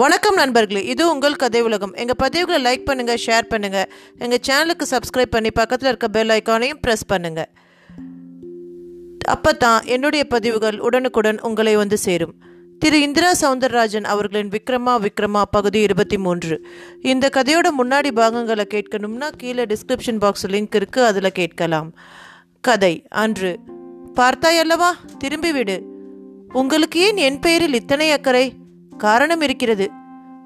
வணக்கம் நண்பர்களே இது உங்கள் கதை உலகம். எங்கள் பதிவுகளை லைக் பண்ணுங்கள் ஷேர் பண்ணுங்கள் எங்கள் சேனலுக்கு சப்ஸ்கிரைப் பண்ணி பக்கத்தில் இருக்க பெல் ஐக்கானையும் ப்ரெஸ் பண்ணுங்கள் அப்போ தான் என்னுடைய பதிவுகள் உடனுக்குடன் உங்களை வந்து சேரும். திரு இந்திரா சவுந்தரராஜன் அவர்களின் விக்ரமா விக்ரமா பகுதி இருபத்தி மூன்று. இந்த கதையோட முன்னாடி பாகங்களை கேட்கணும்னா கீழே டிஸ்கிரிப்ஷன் பாக்ஸ் லிங்க் இருக்குது அதில் கேட்கலாம். கதை அன்று பார்த்தாயல்லவா திரும்பி விடு உங்களுக்கு ஏன் என் பெயரில் இத்தனை அக்கறை? காரணம் இருக்கிறது.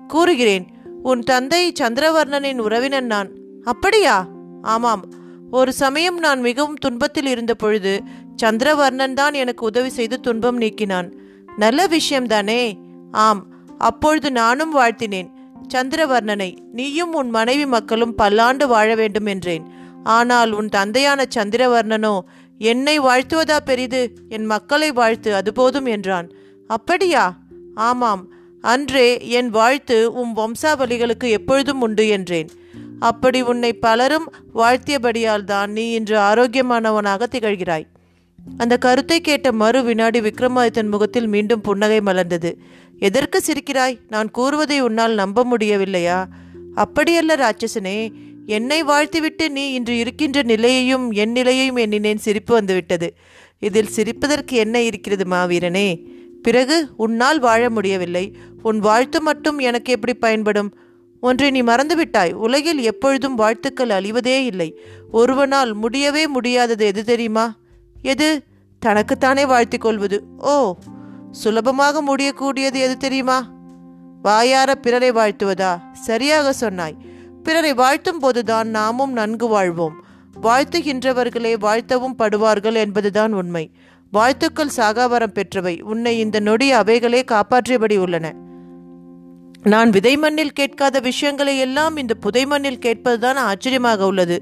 கூறுகிறேன் உன் தந்தை சந்திரவர்ணனின் உறவினன் நான். அப்படியா? ஆமாம். ஒரு சமயம் நான் மிகவும் துன்பத்தில் இருந்த பொழுது சந்திரவர்ணன் தான் எனக்கு உதவி செய்து துன்பம் நீக்கினான். நல்ல விஷயம்தானே ஆம். அப்பொழுது நானும் வாழ்த்தினேன். சந்திரவர்ணனை நீயும் உன் மனைவி மக்களும் பல்லாண்டு வாழ வேண்டும் என்றேன். ஆனால் உன் தந்தையான சந்திரவர்ணனோ என்னை வாழ்த்துவதா பெரிது? என் மக்களை வாழ்த்து அது போதும் என்றான். அப்படியா? ஆமாம். அன்றே என் வாழ்த்து உம் வம்சாவளிகளுக்கு எப்பொழுதும் உண்டு என்றேன். அப்படி உன்னை பலரும் வாழ்த்தியபடியால் தான் நீ இன்று ஆரோக்கியமானவனாக திகழ்கிறாய். அந்த கருத்தை கேட்ட மறு வினாடி விக்ரமாதித்தன் முகத்தில் மீண்டும் புன்னகை மலர்ந்தது. எதற்கு சிரிக்கிறாய்? நான் கூறுவதை உன்னால் நம்ப முடியவில்லையா? அப்படியல்ல ராட்சசனே. என்னை வாழ்த்திவிட்டு நீ இன்று இருக்கின்ற நிலையையும் என் நிலையையும் எண்ணினேன் சிரிப்பு வந்துவிட்டது. இதில் சிரிப்பதற்கு என்ன இருக்கிறது மாவீரனே? பிறகு உன்னால் வாழ முடியவில்லை. உன் வாழ்த்து மட்டும் எனக்கு எப்படி பயன்படும்? ஒன்றை நீ மறந்துவிட்டாய். உலகில் எப்பொழுதும் வாழ்த்துக்கள் அழிவதே இல்லை. ஒருவனால் முடியவே முடியாதது எது தெரியுமா? எது? தனக்குத்தானே வாழ்த்திக் கொள்வது. ஓ சுலபமாக முடியக்கூடியது எது தெரியுமா? வாயார பிறரை வாழ்த்துவதா? சரியாக சொன்னாய். பிறரை வாழ்த்தும் போதுதான் நாமும் நன்கு வாழ்வோம். வாழ்த்துகின்றவர்களே வாழ்த்தவும் படுவார்கள் என்பதுதான் உண்மை. வாழ்த்துக்கள் சாகாவரம் பெற்றவை. உன்னை இந்த நொடி அவைகளே காப்பாற்றியபடி உள்ளன. நான் விதை மண்ணில் கேட்காத விஷயங்களை எல்லாம் இந்த புதை மண்ணில் கேட்பதுதான் ஆச்சரியமாக உள்ளது.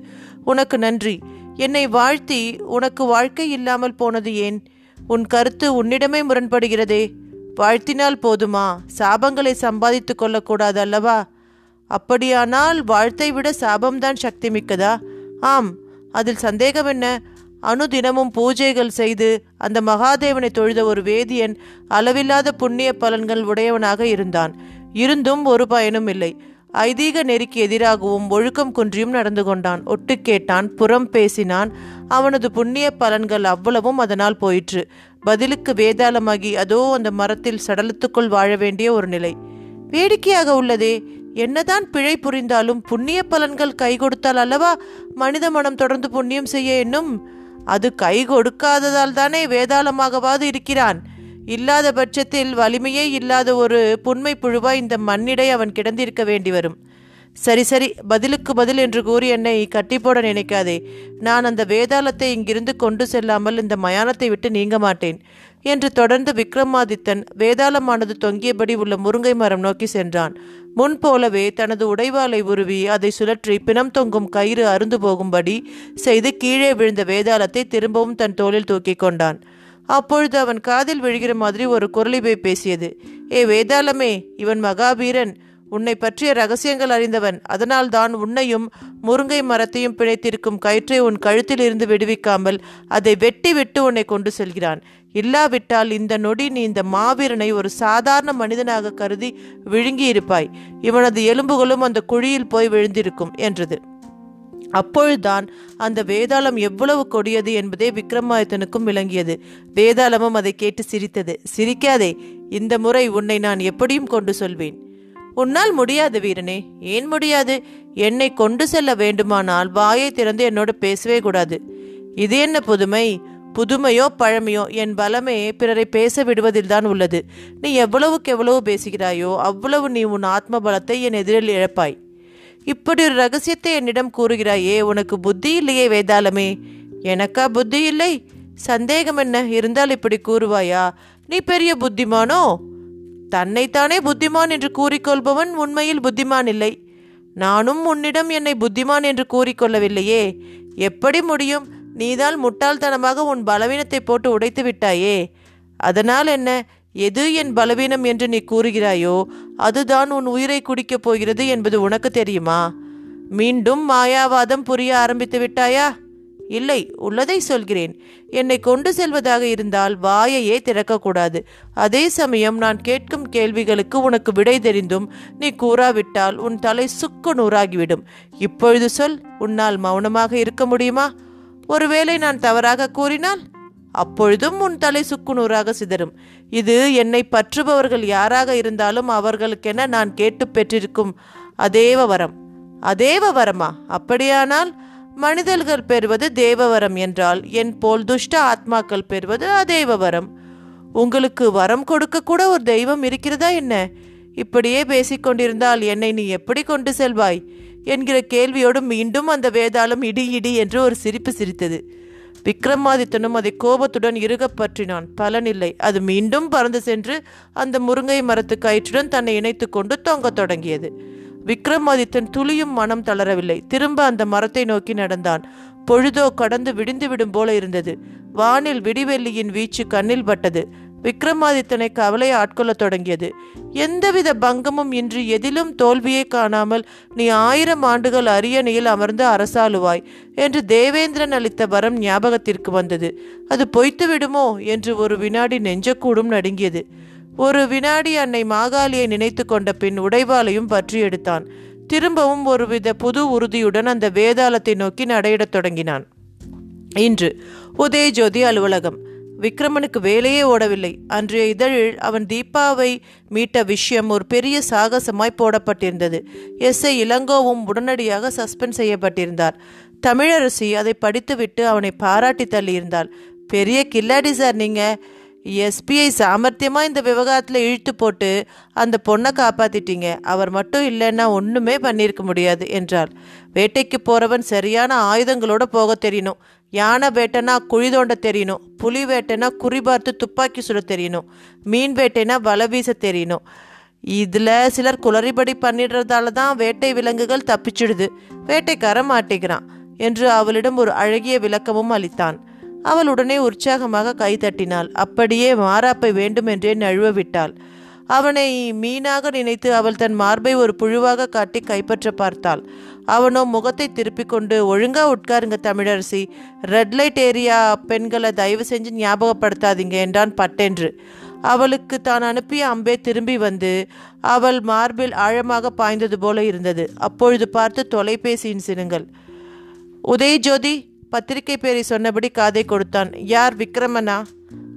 உனக்கு நன்றி. என்னை வாழ்த்தி உனக்கு வாழ்க்கை இல்லாமல் போனது ஏன்? உன் கருத்து உன்னிடமே முரண்படுகிறதே. வாழ்த்தினால் போதுமா? சாபங்களை சம்பாதித்து கொள்ளக்கூடாது அல்லவா? அப்படியானால் வாழ்த்தை விட சாபம்தான் சக்தி மிக்கதா ஆம். அதில் சந்தேகம் என்ன அனுதினமும் பூஜைகள் செய்து அந்த மகாதேவனை தொழுத ஒரு வேதியன் அளவில்லாத புண்ணிய பலன்கள் உடையவனாக இருந்தான். இருந்தும் ஒரு பயனும் இல்லை. ஐதீக நெறிக்கு எதிராகவும் ஒழுக்கம் குன்றியும் நடந்து கொண்டான். ஒட்டு கேட்டான் புறம் பேசினான். அவனது புண்ணிய பலன்கள் அவ்வளவும் அதனால் போயிற்று. பதிலுக்கு வேதாளமாகி அதோ அந்த மரத்தில் சடலத்துக்குள் வாழ வேண்டிய ஒரு நிலை. வேடிக்கையாக உள்ளதே என்னதான் பிழை புரிந்தாலும் புண்ணிய பலன்கள் கை கொடுத்தால் அல்லவா மனித மனம் தொடர்ந்து புண்ணியம் செய்ய என்னும்? அது கை கொடுக்காததால் தானே வேதாளமாகவாது இருக்கிறான். இல்லாத பட்சத்தில் வலிமையே இல்லாத ஒரு புண்மை புழுவாய் இந்த மண்ணிடை அவன் கிடந்திருக்க வேண்டி வரும் சரி சரி பதிலுக்கு பதில் என்று கூறி என்னை கட்டி போட நினைக்காதே. நான் அந்த வேதாளத்தை இங்கிருந்து கொண்டு செல்லாமல் இந்த மயானத்தை விட்டு நீங்க மாட்டேன் என்று தொடர்ந்து விக்ரமாதித்தன் வேதாளமானது தொங்கியபடி உள்ள முருங்கை மரம் நோக்கி சென்றான். முன் போலவே தனது உடைவாளை உருவி அதை சுழற்றி பிணம் தொங்கும் கயிறு அருந்து போகும்படி செய்து கீழே விழுந்த வேதாளத்தை திரும்பவும் தன் தோளில் தூக்கி கொண்டான். அப்பொழுது அவன் காதில் விழுகிற மாதிரி ஒரு குரலிபை பேசியது. ஏ வேதாளமே இவன் மகாவீரன். உன்னை பற்றிய ரகசியங்கள் அறிந்தவன். அதனால் தான் உன்னையும் முருங்கை மரத்தையும் பிணைத்திருக்கும் கயிற்றை உன் கழுத்தில் இருந்து விடுவிக்காமல் அதை வெட்டி விட்டு உன்னை கொண்டு செல்கிறான். இல்லாவிட்டால் இந்த நொடி நீ இந்த மாவீரனை ஒரு சாதாரண மனிதனாக கருதி விழுங்கியிருப்பாய். இவனது எலும்புகளும் அந்த குழியில் போய் விழுந்திருக்கும் என்றது. அப்பொழுதுதான் அந்த வேதாளம் எவ்வளவு கொடியது என்பதே விக்ரமாதித்தனுக்கும் விளங்கியது. வேதாளமும் அதை கேட்டு சிரித்தது. சிரிக்காதே இந்த முறை உன்னை நான் எப்படியும் கொண்டு சொல்வேன். உன்னால் முடியாது வீரனே ஏன் முடியாது? என்னை கொண்டு செல்ல வேண்டுமானால் வாயை திறந்து என்னோடு பேசவே கூடாது. இது என்ன புதுமை? புதுமையோ பழமையோ என் பலமே பிறரை பேச விடுவதில்தான் உள்ளது. நீ எவ்வளவுக்கு எவ்வளவு பேசுகிறாயோ அவ்வளவு நீ உன் ஆத்ம பலத்தை என் எதிரில் இழப்பாய். இப்படி ஒரு ரகசியத்தை என்னிடம் கூறுகிறாயே உனக்கு புத்தி இல்லையே வேதாளமே. எனக்கா புத்தி இல்லை? சந்தேகம் என்ன? இருந்தால் இப்படி கூறுவாயா? நீ பெரிய புத்திமானோ? தன்னைத்தானே புத்திமான் என்று கூறிக்கொள்பவன் உண்மையில் புத்திமான் இல்லை. நானும் உன்னிடம் என்னை புத்திமான் என்று கூறிக்கொள்ளவில்லையே. எப்படி முடியும்? நீதான் முட்டாள்தனமாக உன் பலவீனத்தை போட்டு உடைத்து விட்டாயே. அதனால் என்ன? எது என் பலவீனம் என்று நீ கூறுகிறாயோ அதுதான் உன் உயிரை குடிக்கப் போகிறது என்பது உனக்கு தெரியுமா? மீண்டும் மாயாவாதம் புரிய ஆரம்பித்து விட்டாயா? இல்லை உள்ளதை சொல்கிறேன். என்னை கொண்டு செல்வதாக இருந்தால் வாயையே திறக்கக்கூடாது. அதே சமயம் நான் கேட்கும் கேள்விகளுக்கு உனக்கு விடை தெரிந்தும் நீ கூறாவிட்டால் உன் தலை சுக்கு நூறாகிவிடும். இப்பொழுது சொல் உன்னால் மௌனமாக இருக்க முடியுமா? ஒருவேளை நான் தவறாக கூறினால்? அப்பொழுதும் உன் தலை சுக்குநூறாக சிதறும். இது என்னை பற்றுபவர்கள் யாராக இருந்தாலும் அவர்களுக்கென நான் கேட்டு பெற்றிருக்கும் அதேவ வரம். அதேவ வரமா? அப்படியானால் மனிதர்கள் பெறுவது தேவவரம் என்றால் என் போல் துஷ்ட ஆத்மாக்கள் பெறுவது அதேவவரம். உங்களுக்கு வரம் கொடுக்க கூட ஒரு தெய்வம் இருக்கிறதா என்ன? இப்படியே பேசிக்கொண்டிருந்தால் என்னை நீ எப்படி கொண்டு செல்வாய்? என்கிற கேள்வியோடு மீண்டும் அந்த வேதாளம் இடி இடி என்று ஒரு சிரிப்பு சிரித்தது. விக்ரமாதித்தனும் அதை கோபத்துடன் இறுகப் பற்றினான். பலனில்லை. அது மீண்டும் பறந்து சென்று அந்த முருங்கை மரத்து கயிற்றுடன் தன்னை இணைத்து கொண்டு தொங்கத் தொடங்கியது. விக்ரமாதித்தன் துளியும் மனம் தளரவில்லை. திரும்ப அந்த மரத்தை நோக்கி நடந்தான். பொழுதோ கடந்து விடிந்து விடும் போல இருந்தது. வானில் விடிவெள்ளியின் வீச்சு கண்ணில் பட்டது. விக்ரமாதித்தனை கவலை ஆட்கொள்ளத் தொடங்கியது. எந்தவித பங்கமும் இன்றி எதிலும் தோல்வியை காணாமல் நீ ஆயிரம் ஆண்டுகள் அரியணையில் அமர்ந்து அரசாளுவாய் என்று தேவேந்திரன் அளித்த வரம் ஞாபகத்திற்கு வந்தது. அது பொய்த்து விடுமோ என்று ஒரு வினாடி நெஞ்சக்கூடும் நடுங்கியது. ஒரு வினாடி அன்னை மாகாளியை நினைத்து கொண்ட பின் உடைவாளையும் பற்றி எடுத்தான். திரும்பவும் ஒருவித புது உறுதியுடன் அந்த வேதாளத்தை நோக்கி நடையிடத் தொடங்கினான். இன்று உதயஜோதி அலுவலகம். விக்ரமனுக்கு வேலையே ஓடவில்லை. அன்றைய இதழில் அவன் தீபாவை மீட்ட விஷயம் ஒரு பெரிய சாகசமாய் போடப்பட்டிருந்தது. எஸ். ஐ. இளங்கோவும் உடனடியாக சஸ்பெண்ட் செய்யப்பட்டிருந்தார். தமிழரசி அதை படித்துவிட்டு அவனை பாராட்டி தள்ளியிருந்தாள். பெரிய கில்லாடி சார் நீங்கள் எஸ்பிஐ சாமர்த்தியமாக இந்த விவகாரத்தில் இழுத்து போட்டு அந்த பொண்ணை காப்பாத்திட்டீங்க. அவர் மட்டும் இல்லைன்னா ஒன்றுமே பண்ணியிருக்க முடியாது என்றார். வேட்டைக்கு போகிறவன் சரியான ஆயுதங்களோட போக தெரியணும். யானை வேட்டைனா குழி தோண்ட தெரியணும். புலி வேட்டைனா குறி பார்த்து துப்பாக்கி சுட தெரியணும். மீன் வேட்டைனா வலை வீச தெரியணும். இதில் சிலர் குளறிபடி பண்ணிடுறதால தான் வேட்டை விலங்குகள் தப்பிச்சிடுது. வேட்டைக்கார மாட்டேங்கிறான் என்று அவளிடம் ஒரு அழகிய விளக்கமும் அளித்தான். அவள் உடனே உற்சாகமாக கைதட்டினாள் அப்படியே மாறாப்பை வேண்டுமென்றே நழுவ விட்டாள் அவனை மீனாக நினைத்து அவள் தன் மார்பை ஒரு புழுவாக காட்டி கைப்பற்ற பார்த்தாள். அவனோ முகத்தை திருப்பிக் கொண்டு ஒழுங்கா உட்காருங்க தமிழரசி. ரெட் லைட் ஏரியா பெண்களை தயவு செஞ்சு ஞாபகப்படுத்தாதீங்க என்றான் பட்டென்று. அவளுக்கு தான் அனுப்பிய அம்பே திரும்பி வந்து அவள் மார்பில் ஆழமாக பாய்ந்தது போல இருந்தது. அப்பொழுது பார்த்து தொலைபேசியின் சினுங்கள் உதயஜோதி பத்திரிகை பேரை சொன்னபடி காதை கொடுத்தான். யார் விக்ரமனா?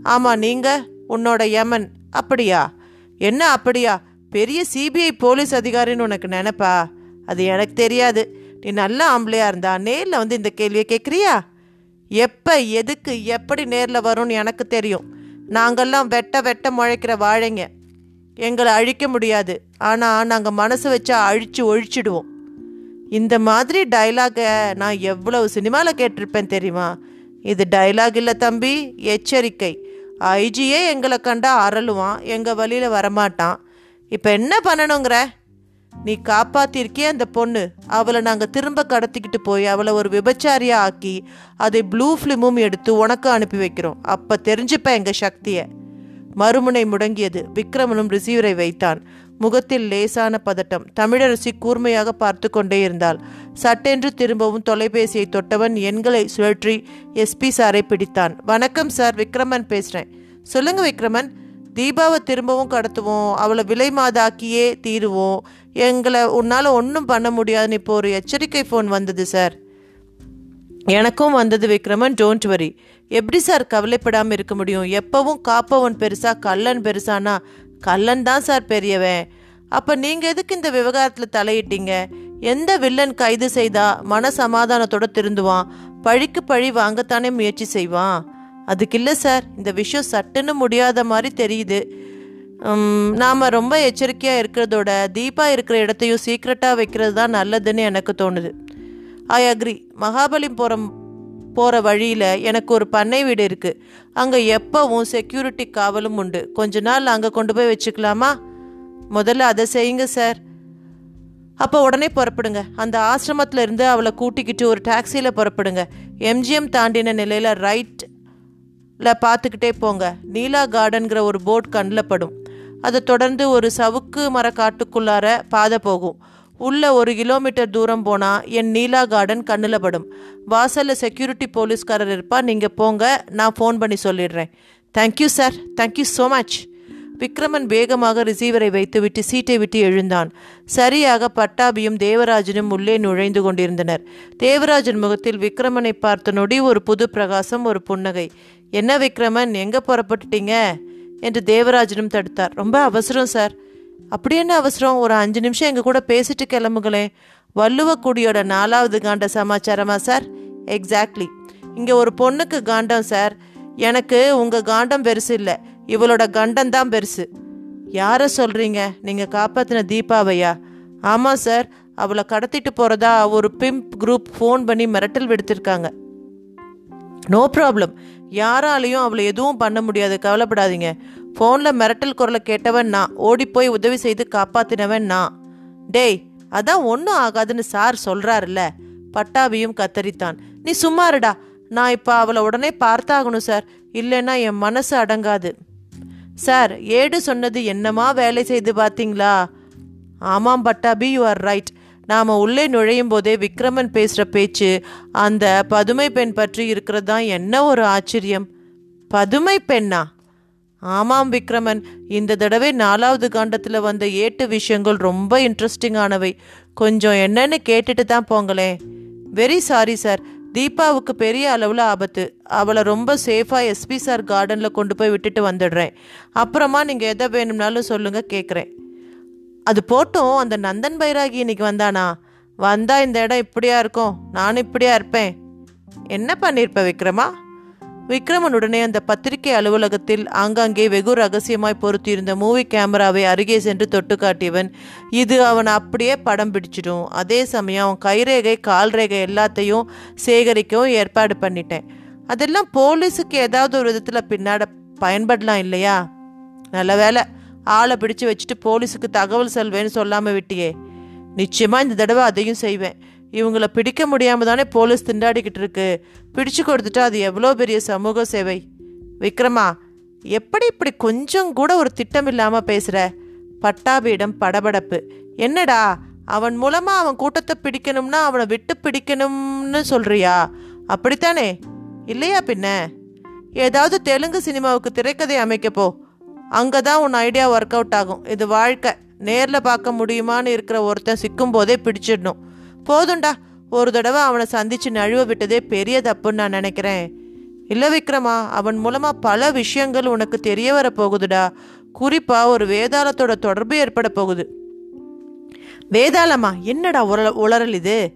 ஆமா நீங்க. உன்னோட யமன். அப்படியா? என்ன அப்படியா? பெரிய சிபிஐ போலீஸ் அதிகாரின்னு உனக்கு நினைப்பா? அது எனக்கு தெரியாது. நீ நல்ல ஆம்பளையா இருந்தா நேரில் வந்து இந்த கேள்வியை கேட்குறியா எப்போ எதுக்கு எப்படி நேரில் வரும்னு எனக்கு தெரியும். நாங்கள்லாம் வெட்ட வெட்ட முளைக்கிற வாழைங்க. எங்களை அழிக்க முடியாது. ஆனால் நாங்கள் மனசு வச்சா அழிச்சு ஒழிச்சிடுவோம். இந்த மாதிரி டைலாகை நான் எவ்வளவு சினிமாவில் கேட்டிருப்பேன் தெரியுமா? இது டைலாக் இல்லை தம்பி எச்சரிக்கை. ஐஜியே எங்களை கண்டா அரளுவான் எங்கள் வழியில் வரமாட்டான். இப்போ என்ன பண்ணணுங்கிற? நீ காப்பாத்திருக்கே அந்த பொண்ணு. அவளை நாங்கள் திரும்ப கடத்திக்கிட்டு போய் அவளை ஒரு விபச்சாரியாக ஆக்கி அதை ப்ளூ ஃபிலிமும் எடுத்து உனக்கு அனுப்பி வைக்கிறோம். அப்போ தெரிஞ்சுப்ப எங்கள் சக்தியை. மறுமுனை முடங்கியது. விக்ரமனும் ரிசீவரை வைத்தான். முகத்தில் லேசான பதட்டம். தமிழரசி கூர்மையாக பார்த்து கொண்டே இருந்தாள். சட்டென்று திரும்பவும் தொலைபேசியை தொட்டவன் எண்களை சுழற்றி எஸ்பி சாரை பிடித்தான். வணக்கம் சார் விக்ரமன் பேசுகிறேன் சொல்லுங்க விக்ரமன். தீபாவை திரும்பவும் கடத்துவோம். அவளை விலை மாதாக்கியே தீருவோம். எங்களை உன்னால் ஒன்றும் பண்ண முடியாதுன்னு இப்போ ஒரு எச்சரிக்கை ஃபோன் வந்தது சார். எனக்கும் வந்தது விக்ரமன் டோன்ட் வரி எப்படி சார் கவலைப்படாமல் இருக்க முடியும்? எப்பவும் காப்பவன் பெருசா கல்லன் பெருசானா? கல்லன் தான் சார் பெரியவன். அப்போ நீங்கள் எதுக்கு இந்த விவகாரத்தில் தலையிட்டீங்க? எந்த வில்லன் கைது செய்தா மன சமாதானத்தோட திருந்துவான்? பழிக்கு பழி வாங்கத்தானே முயற்சி செய்வான்? அதுக்கு இல்லை சார் இந்த விஷயம் சட்டுன்னு முடியாத மாதிரி தெரியுது. நாம் ரொம்ப எச்சரிக்கையாக இருக்கிறதோட தீபா இருக்கிற இடத்தையும் சீக்ரெட்டாக வைக்கிறது தான் நல்லதுன்னு எனக்கு தோணுது. ஐ அக்ரி மகாபலிபுரம் போகிற வழியில் எனக்கு ஒரு பண்ணை வீடு இருக்குது அங்கே எப்போவும் செக்யூரிட்டி காவலும் உண்டு. கொஞ்ச நாள் அங்கே கொண்டு போய் வச்சுக்கலாமா? முதல்ல அதை செய்யுங்க சார் அப்போ உடனே புறப்படுங்க. அந்த ஆசிரமத்தில் இருந்து அவளை கூட்டிக்கிட்டு ஒரு டாக்ஸியில் புறப்படுங்க. எம்ஜிஎம் தாண்டின நிலையில் ரைட்டில் பார்த்துக்கிட்டே போங்க. நீலா கார்டன்கிற ஒரு போட் கண்ணில் படும். அதை தொடர்ந்து ஒரு சவுக்கு மர காட்டுக்குள்ளார பாதை போகும். உள்ள ஒரு கிலோமீட்டர் தூரம் போனால் என் நீலா கார்டன் கண்ணில் படும். வாசலில் செக்யூரிட்டி போலீஸ்காரர் இருப்பா நீங்கள் போங்க நான் ஃபோன் பண்ணி சொல்லிடுறேன். Thank you sir thank you so much Vikraman வேகமாக ரிசீவரை வைத்துவிட்டு சீட்டை விட்டு எழுந்தான். சரியாக பட்டாபியும் தேவராஜனும் உள்ளே நுழைந்து கொண்டிருந்தனர். தேவராஜன் முகத்தில் விக்ரமனை பார்த்த நொடி ஒரு புது பிரகாசம் ஒரு புன்னகை. என்ன விக்ரமன் எங்கே புறப்பட்டுட்டீங்க? என்று தேவராஜனும் தடுத்தார். ரொம்ப அவசரம் சார் அப்படி என்ன அவசரம்? ஒரு அஞ்சு நிமிஷம் எங்கள் கூட பேசிட்டு கிளம்புங்களேன் வள்ளுவக்குடியோட நாலாவது காண்ட சமாச்சாரமா சார்? எக்ஸாக்ட்லி இங்கே ஒரு பொண்ணுக்கு காண்டம் சார். எனக்கு உங்கள் காண்டம் பெருசு இல்லை. இவளோட கண்டம் தான் பெருசு. யாரை சொல்கிறீங்க நீங்கள் காப்பாற்றின தீபாவையா? ஆமாம் சார். அவளை கடத்திட்டு போகிறதா ஒரு பிம்ப் குரூப் ஃபோன் பண்ணி மிரட்டல் விடுத்திருக்காங்க. நோ ப்ராப்ளம் யாராலையும் அவளை எதுவும் பண்ண முடியாது. கவலைப்படாதீங்க. ஃபோனில் மிரட்டல் குரலை கேட்டவன் நான். ஓடிப்போய் உதவி செய்து காப்பாத்தினவன் நான். டேய் அதான் ஒன்றும் ஆகாதுன்னு சார் சொல்கிறாருல்ல பட்டாபியும் கத்தரித்தான். நீ சும்மாருடா நான் இப்போ அவளை உடனே பார்த்தாகணும் சார். இல்லைன்னா என் மனசு அடங்காது. சார் ஏடு சொன்னது என்னமா வேலை செய்து பார்த்தீங்களா ஆமாம் பட்டாபி யூ ஆர் ரைட் நாம் உள்ளே நுழையும் போதே விக்ரமன் பேசுகிற பேச்சு அந்த பதுமை பெண் பற்றி இருக்கிறது தான் என்ன ஒரு ஆச்சரியம்? பதுமை பெண்ணா? ஆமாம் விக்ரமன். இந்த தடவை நாலாவது காண்டத்தில் வந்த ஏட்டு விஷயங்கள் ரொம்ப இன்ட்ரெஸ்டிங்கானவை கொஞ்சம் என்னன்னு கேட்டுட்டு தான் போங்களேன். வெரி சாரி சார் தீபாவுக்கு பெரிய அளவில் ஆபத்து. அவளை ரொம்ப சேஃபாக எஸ்பி சார் கார்டனில் கொண்டு போய் விட்டுட்டு வந்துடுறேன். அப்புறமா நீங்கள் எதை வேணும்னாலும் சொல்லுங்கள் கேட்குறேன் அது போட்டும் அந்த நந்தன் பைராகி இன்னைக்கு வந்தானா? வந்தா இந்த இடம் இப்படியா இருக்கும். நானும் இப்படியா இருப்பேன். என்ன பண்ணியிருப்ப விக்ரமா? விக்ரமனுடனே அந்த பத்திரிகை அலுவலகத்தில் ஆங்காங்கே வெகு ரகசியமாய் பொருத்தியிருந்த மூவி கேமராவை அருகே சென்று தொட்டு காட்டியவன் இது அவன் அப்படியே படம் பிடிச்சிடும். அதே சமயம் அவன் கைரேகை கால் ரேகை எல்லாத்தையும் சேகரிக்கவும் ஏற்பாடு பண்ணிட்டேன். அதெல்லாம் போலீஸுக்கு ஏதாவது ஒரு விதத்தில் பின்னாட பயன்படலாம் இல்லையா? நல்ல வேலை ஆளை பிடிச்சு வச்சுட்டு போலீஸுக்கு தகவல் செல்வேன்னு சொல்லாமல் விட்டியே. நிச்சயமாக இந்த தடவை அதையும் செய்வேன். இவங்களை பிடிக்க முடியாமல் தானே போலீஸ் திண்டாடிக்கிட்டு இருக்கு. பிடிச்சு கொடுத்துட்டா அது எவ்வளோ பெரிய சமூக சேவை. விக்ரமா எப்படி இப்படி கொஞ்சம் கூட ஒரு திட்டம் இல்லாமல் பேசுகிற பட்டாபியிடம் படபடப்பு. என்னடா அவன் மூலமாக அவன் கூட்டத்தை பிடிக்கணும்னா அவனை விட்டு பிடிக்கணும்னு சொல்றியா? அப்படித்தானே? இல்லையா பின்ன? ஏதாவது தெலுங்கு சினிமாவுக்கு திரைக்கதை அமைக்கப்போ அங்கே தான் உன் ஐடியா ஒர்க் அவுட் ஆகும். இது வாழ்க்கை. நேரில் பார்க்க முடியுமான்னு இருக்கிற ஒருத்தன் சிக்கும் போதே பிடிச்சிடணும். போதும்டா. ஒரு தடவை அவனை சந்திச்சு நழுவ விட்டதே பெரிய தப்புன்னு நான் நினைக்கிறேன். இல்லை விக்ரமா அவன் மூலமாக பல விஷயங்கள் உனக்கு தெரிய வர போகுதுடா. குறிப்பாக ஒரு வேதாளத்தோட தொடர்பு ஏற்பட போகுது. வேதாளமா என்னடா உர உளறல் இது?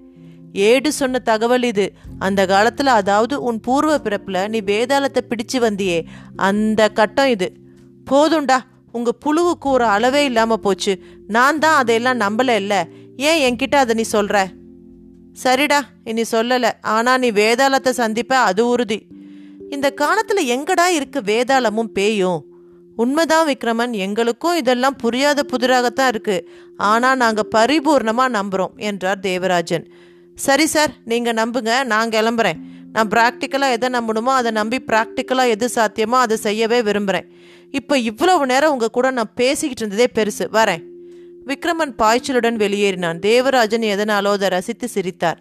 ஏடு சொன்ன தகவல் இது. அந்த காலத்தில் அதாவது உன் பூர்வ பிறப்பில் நீ வேதாளத்தை பிடிச்சு வந்தியே. அந்த கட்டம் இது. போதும்டா உங்க புழுவுக்கு ஒரு அளவே இல்லாம போச்சு. நான் தான் அதையெல்லாம் நம்பல இல்லை. ஏன் என்கிட்ட அதை நீ சொல்ற? சரிடா இனி சொல்லல. ஆனா நீ வேதாளத்தை சந்திப்ப அது உறுதி. இந்த காலத்துல எங்கடா இருக்கு வேதாளமும் பேயும்? உண்மைதான் விக்ரமன் எங்களுக்கும் இதெல்லாம் புரியாத புதிராகத்தான் இருக்கு. ஆனா நாங்க பரிபூர்ணமா நம்புறோம் என்றார் தேவராஜன். சரி சார் நீங்க நம்புங்க நான் கிளம்புறேன். நான் ப்ராக்டிக்கலாக எதை நம்பணுமோ அதை நம்பி ப்ராக்டிக்கலாக எது சாத்தியமோ அதை செய்யவே விரும்புகிறேன் இப்போ இவ்வளவு நேரம் உங்கள் கூட நான் பேசிக்கிட்டு இருந்ததே பெருசு. வரேன். விக்ரமன் பாய்ச்சலுடன் வெளியேறினான். தேவராஜன் எதனாலோ அதை ரசித்து சிரித்தார்.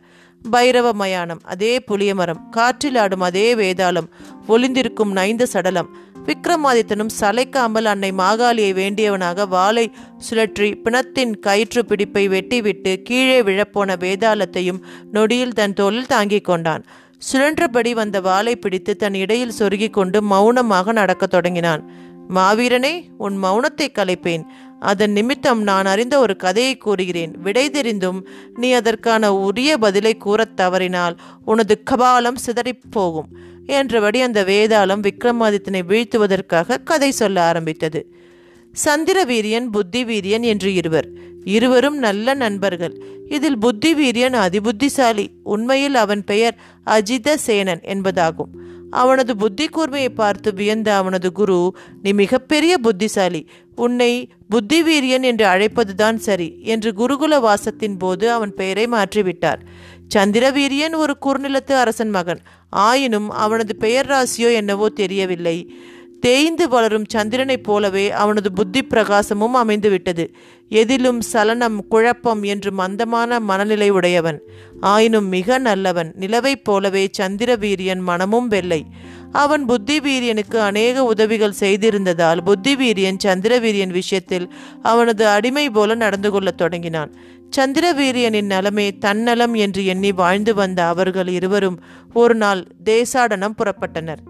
பைரவ மயானம் அதே புளியமரம் காற்றில் ஆடும் அதே வேதாளம் ஒளிந்திருக்கும் நைந்த சடலம். விக்ரமாதித்தனும் சளைக்காமல் அன்னை மாகாளியை வேண்டியவனாக வாளை சுழற்றி பிணத்தின் கயிற்று பிடிப்பை வெட்டிவிட்டு கீழே விழப்போன வேதாளத்தையும் நொடியில் தன் தோளில் தாங்கிக் கொண்டான். சுழன்றபடி வந்த வாளை பிடித்து தன் இடையில் சொருகிக் கொண்டு மௌனமாக நடக்கத் தொடங்கினான். மாவீரனே உன் மௌனத்தை கலைப்பேன். அதன் நிமித்தம் நான் அறிந்த ஒரு கதையை கூறுகிறேன். விடை தெரிந்தும் நீ அதற்கான உரிய பதிலை கூறத் தவறினால் உனது கபாலம் சிதறிப்போகும் என்றபடி அந்த வேதாளம் விக்ரமாதித்தனை வீழ்த்துவதற்காக கதை சொல்ல ஆரம்பித்தது. சந்திர வீரியன் புத்தி வீரியன் என்று இருவர். இருவரும் நல்ல நண்பர்கள். இதில் புத்தி வீரியன் அதிபுத்திசாலி. உண்மையில் அவன் பெயர் அஜித சேனன் என்பதாகும். அவனது புத்தி கூர்மையை பார்த்து வியந்த அவனது குரு நீ மிகப்பெரிய புத்திசாலி. உன்னை புத்தி வீரியன் என்று அழைப்பதுதான் சரி என்று குருகுல வாசத்தின் போது அவன் பெயரை மாற்றிவிட்டார். சந்திரவீரியன் ஒரு குறுநிலத்து அரசன் மகன். ஆயினும் அவனது பெயர் ராசியோ என்னவோ தெரியவில்லை. தேய்ந்து வளரும் சந்திரனைப் போலவே அவனது புத்தி பிரகாசமும் அமைந்துவிட்டது. எதிலும் சலனம் குழப்பம் என்று மந்தமான மனநிலை உடையவன். ஆயினும் மிக நல்லவன். நிலவைப் போலவே சந்திர வீரியன் மனமும் வெள்ளை. அவன் புத்தி வீரியனுக்கு அநேக உதவிகள் செய்திருந்ததால் புத்தி வீரியன் சந்திர வீரியன் விஷயத்தில் அவனது அடிமை போல நடந்து கொள்ளத் தொடங்கினான். சந்திர வீரியனின் நலமே தன்னலம் என்று எண்ணி வாழ்ந்து வந்த அவர்கள் இருவரும் ஒரு நாள் தேசாடனம் புறப்பட்டனர்.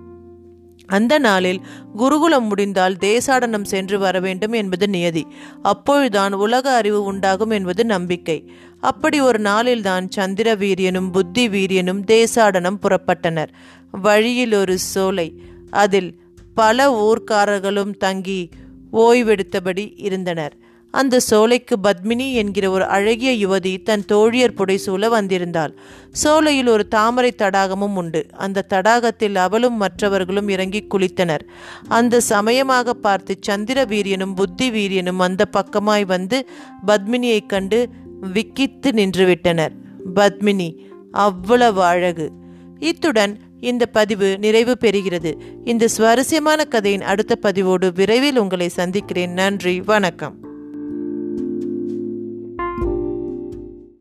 அந்த நாளில் குருகுலம் முடிந்தால் தேசாடனம் சென்று வர வேண்டும் என்பது நியதி. அப்பொழுதுதான் உலக அறிவு உண்டாகும் என்பது நம்பிக்கை. அப்படி ஒரு நாளில்தான் சந்திர வீரியனும் புத்தி வீரியனும் தேசாடனம் புறப்பட்டனர். வழியில் ஒரு சோலை அதில் பல ஊர்க்காரர்களும் தங்கி ஓய்வெடுத்தபடி இருந்தனர். அந்த சோலைக்கு பத்மினி என்கிற ஒரு அழகிய யுவதி தன் தோழியர் புடைசூழ வந்திருந்தாள். சோலையில் ஒரு தாமரை தடாகமும் உண்டு. அந்த தடாகத்தில் அவளும் மற்றவர்களும் இறங்கி குளித்தனர். அந்த சமயமாக பார்த்து சந்திர வீரியனும் புத்தி வீரியனும் அந்த பக்கமாய் வந்து பத்மினியைக் கண்டு விக்கித்து நின்றுவிட்டனர் பத்மினி அவ்வளவு அழகு. இத்துடன் இந்த பதிவு நிறைவு பெறுகிறது. இந்த சுவாரஸ்யமான கதையின் அடுத்த பதிவோடு விரைவில் உங்களை சந்திக்கிறேன். நன்றி வணக்கம்.